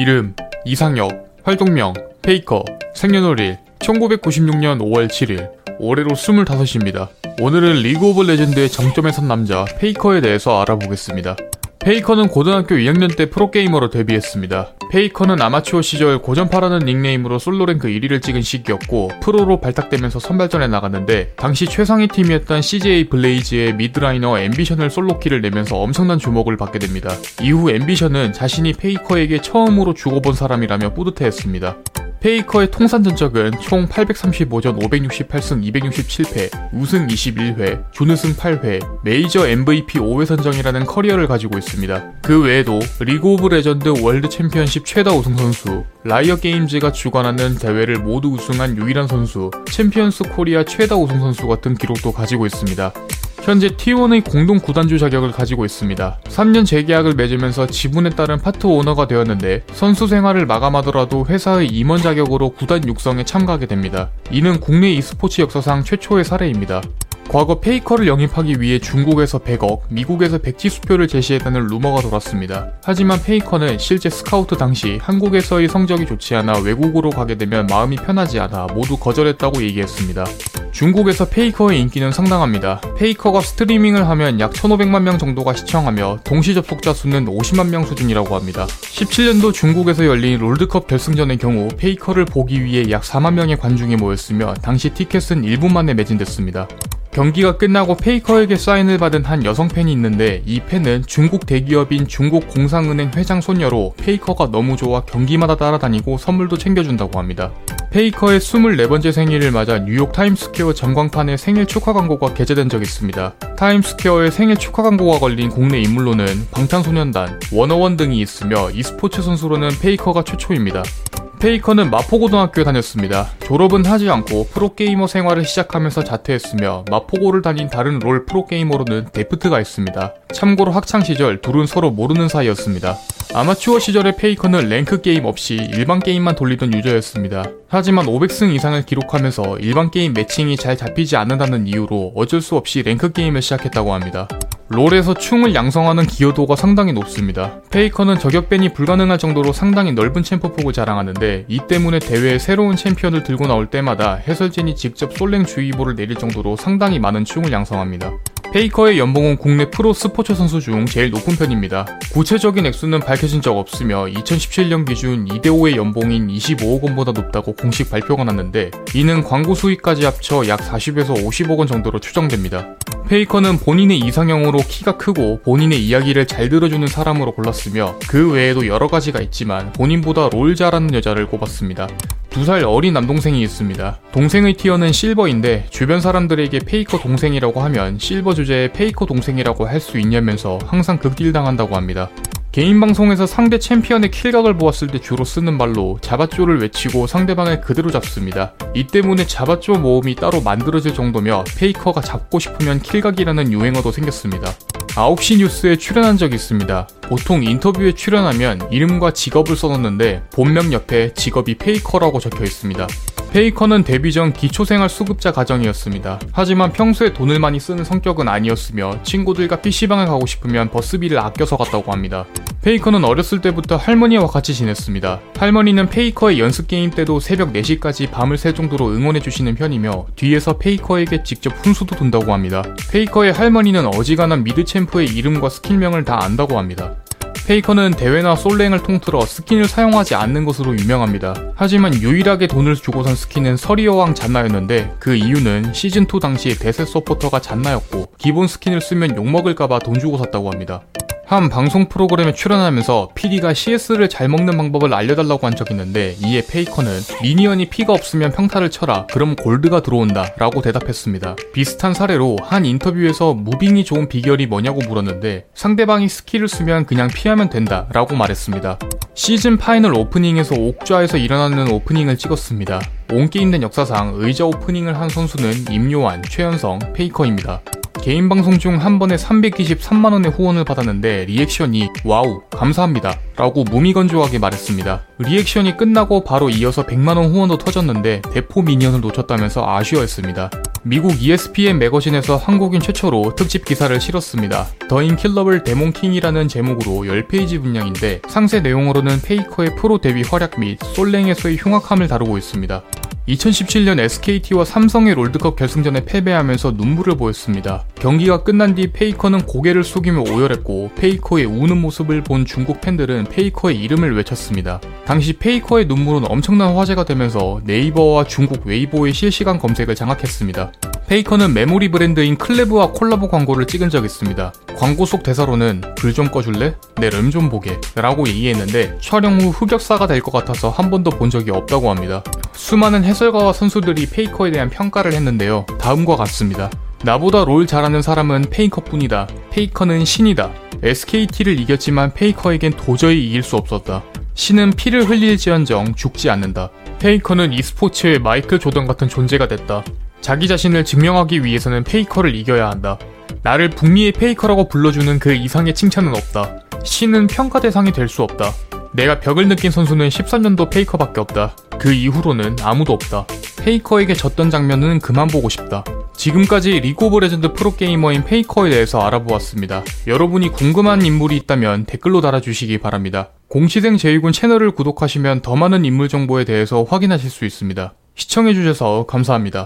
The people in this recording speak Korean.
이름 이상혁 활동명 페이커 생년월일 1996년 5월 7일 올해로 25입니다. 오늘은 리그 오브 레전드의 정점에 선 남자 페이커에 대해서 알아보겠습니다. 페이커는 고등학교 2학년 때 프로게이머로 데뷔했습니다. 페이커는 아마추어 시절 고전파라는 닉네임으로 솔로랭크 1위를 찍은 시기였고 프로로 발탁되면서 선발전에 나갔는데 당시 최상위 팀이었던 CJ 블레이즈의 미드라이너 앰비션을 솔로킬을 내면서 엄청난 주목을 받게 됩니다. 이후 앰비션은 자신이 페이커에게 처음으로 죽어본 사람이라며 뿌듯해했습니다. 페이커의 통산 전적은 총 835전 568승 267패, 우승 21회, 준우승 8회, 메이저 MVP 5회 선정이라는 커리어를 가지고 있습니다. 그 외에도 리그 오브 레전드 월드 챔피언십 최다 우승 선수, 라이엇 게임즈가 주관하는 대회를 모두 우승한 유일한 선수, 챔피언스 코리아 최다 우승 선수 같은 기록도 가지고 있습니다. 현재 T1의 공동 구단주 자격을 가지고 있습니다. 3년 재계약을 맺으면서 지분에 따른 part owner가 되었는데 선수 생활을 마감하더라도 회사의 임원 자격으로 구단 육성에 참가하게 됩니다. 이는 국내 e스포츠 역사상 최초의 사례입니다. 과거 페이커를 영입하기 위해 중국에서 100억, 미국에서 백지 수표를 제시했다는 루머가 돌았습니다. 하지만 페이커는 실제 스카우트 당시 한국에서의 성적이 좋지 않아 외국으로 가게 되면 마음이 편하지 않아 모두 거절했다고 얘기했습니다. 중국에서 페이커의 인기는 상당합니다. 페이커가 스트리밍을 하면 약 1500만 명 정도가 시청하며 동시 접속자 수는 50만 명 수준이라고 합니다. 17년도 중국에서 열린 롤드컵 결승전의 경우 페이커를 보기 위해 약 4만 명의 관중이 모였으며 당시 티켓은 1분 만에 매진됐습니다. 경기가 끝나고 페이커에게 사인을 받은 한 여성 팬이 있는데 이 팬은 중국 대기업인 중국 공상은행 회장 손녀로 페이커가 너무 좋아 경기마다 따라다니고 선물도 챙겨준다고 합니다. 페이커의 24번째 생일을 맞아 뉴욕 타임스퀘어 전광판에 생일 축하 광고가 게재된 적이 있습니다. 타임스퀘어에 생일 축하 광고가 걸린 국내 인물로는 방탄소년단, 워너원 등이 있으며 e스포츠 선수로는 페이커가 최초입니다. 페이커는 마포고등학교에 다녔습니다. 졸업은 하지 않고 프로게이머 생활을 시작하면서 자퇴했으며 마포고를 다닌 다른 롤 프로게이머로는 데프트가 있습니다. 참고로 학창시절 둘은 서로 모르는 사이였습니다. 아마추어 시절의 페이커는 랭크 게임 없이 일반 게임만 돌리던 유저였습니다. 하지만 500승 이상을 기록하면서 일반 게임 매칭이 잘 잡히지 않는다는 이유로 어쩔 수 없이 랭크 게임을 시작했다고 합니다. 롤에서 충을 양성하는 기여도가 상당히 높습니다. 페이커는 저격밴이 불가능할 정도로 상당히 넓은 챔프폭을 자랑하는데 이 때문에 대회에 새로운 챔피언을 들고 나올 때마다 해설진이 직접 솔랭 주의보를 내릴 정도로 상당히 많은 충을 양성합니다. 페이커의 연봉은 국내 프로 스포츠 선수 중 제일 높은 편입니다. 구체적인 액수는 밝혀진 적 없으며 2017년 기준 이대호의 연봉인 25억 원보다 높다고 공식 발표가 났는데 이는 광고 수익까지 합쳐 약 40에서 50억 원 정도로 추정됩니다. 페이커는 본인의 이상형으로 키가 크고 본인의 이야기를 잘 들어주는 사람으로 골랐으며 그 외에도 여러 가지가 있지만 본인보다 롤 잘하는 여자를 꼽았습니다. 두 살 어린 남동생이 있습니다. 동생의 tier는 실버인데 주변 사람들에게 페이커 동생이라고 하면 실버 주제에 페이커 동생이라고 할 수 있냐면서 항상 극딜 당한다고 합니다. 개인 방송에서 상대 챔피언의 킬각을 보았을 때 주로 쓰는 말로 자바쪼를 외치고 상대방을 그대로 잡습니다. 이 때문에 자바쪼 모음이 따로 만들어질 정도며 페이커가 잡고 싶으면 킬각이라는 유행어도 생겼습니다. 9시 뉴스에 출연한 적이 있습니다. 보통 인터뷰에 출연하면 이름과 직업을 써놓는데 본명 옆에 직업이 페이커라고 적혀 있습니다. 페이커는 데뷔 전 기초생활 수급자 가정이었습니다. 하지만 평소에 돈을 많이 쓰는 성격은 아니었으며 친구들과 PC방에 가고 싶으면 버스비를 아껴서 갔다고 합니다. 페이커는 어렸을 때부터 할머니와 같이 지냈습니다. 할머니는 페이커의 연습 게임 때도 새벽 4시까지 밤을 새 정도로 응원해주시는 편이며 뒤에서 페이커에게 직접 훈수도 둔다고 합니다. 페이커의 할머니는 어지간한 mid champ의 이름과 skill명을 다 안다고 합니다. 페이커는 대회나 솔랭을 통틀어 스킨을 사용하지 않는 것으로 유명합니다. 하지만 유일하게 돈을 주고 산 스킨은 서리여왕 잔나였는데 그 이유는 시즌2 당시 대세 서포터가 잔나였고 기본 스킨을 쓰면 욕먹을까봐 돈 주고 샀다고 합니다. 한 방송 프로그램에 출연하면서 PD가 CS를 잘 먹는 방법을 알려달라고 한 적이 있는데 이에 페이커는 minion이 피가 없으면 평타를 쳐라 그럼 골드가 들어온다 라고 대답했습니다. 비슷한 사례로 한 인터뷰에서 moving이 좋은 비결이 뭐냐고 물었는데 상대방이 skill을 쓰면 그냥 피하면 된다 라고 말했습니다. 시즌 파이널 오프닝에서 옥좌에서 일어나는 오프닝을 찍었습니다. 온게임넷 역사상 의자 오프닝을 한 선수는 임요한, 최연성, 페이커입니다. 개인 방송 중 한 번에 323만원의 후원을 받았는데 reaction이 wow 감사합니다 라고 무미건조하게 말했습니다. reaction이 끝나고 바로 이어서 100만원 후원도 터졌는데 대포 minion을 놓쳤다면서 아쉬워했습니다. 미국 ESPN 매거진에서 한국인 최초로 특집 기사를 실었습니다. The Unkillable Demon King이라는 제목으로 10페이지 분량인데 상세 내용으로는 페이커의 프로 데뷔 활약 및 솔랭에서의 흉악함을 다루고 있습니다. 2017년 SKT와 삼성의 롤드컵 결승전에 패배하면서 눈물을 보였습니다. 경기가 끝난 뒤 페이커는 고개를 숙이며 오열했고 페이커의 우는 모습을 본 중국 팬들은 페이커의 이름을 외쳤습니다. 당시 페이커의 눈물은 엄청난 화제가 되면서 네이버와 중국 웨이보의 실시간 검색을 장악했습니다. 페이커는 메모리 브랜드인 클레브와 콜라보 광고를 찍은 적 있습니다. 광고 속 대사로는 불 좀 꺼줄래? 내 램 좀 보게 라고 얘기했는데 촬영 후 흑역사가 될 것 같아서 한 번도 본 적이 없다고 합니다. 수많은 해설가와 선수들이 페이커에 대한 평가를 했는데요. 다음과 같습니다. 나보다 롤 잘하는 사람은 페이커뿐이다. 페이커는 신이다. SKT를 이겼지만 페이커에겐 도저히 이길 수 없었다. 신은 피를 흘릴지언정 죽지 않는다. 페이커는 e스포츠의 마이클 조던 같은 존재가 됐다. 자기 자신을 증명하기 위해서는 페이커를 이겨야 한다. 나를 북미의 페이커라고 불러주는 그 이상의 칭찬은 없다. 신은 평가 대상이 될 수 없다. 내가 벽을 느낀 선수는 13년도 페이커밖에 없다. 그 이후로는 아무도 없다. 페이커에게 졌던 장면은 그만 보고 싶다. 지금까지 리그 오브 레전드 프로게이머인 페이커에 대해서 알아보았습니다. 여러분이 궁금한 인물이 있다면 댓글로 달아주시기 바랍니다. 공시생 제이군 채널을 구독하시면 더 많은 인물 정보에 대해서 확인하실 수 있습니다. 시청해주셔서 감사합니다.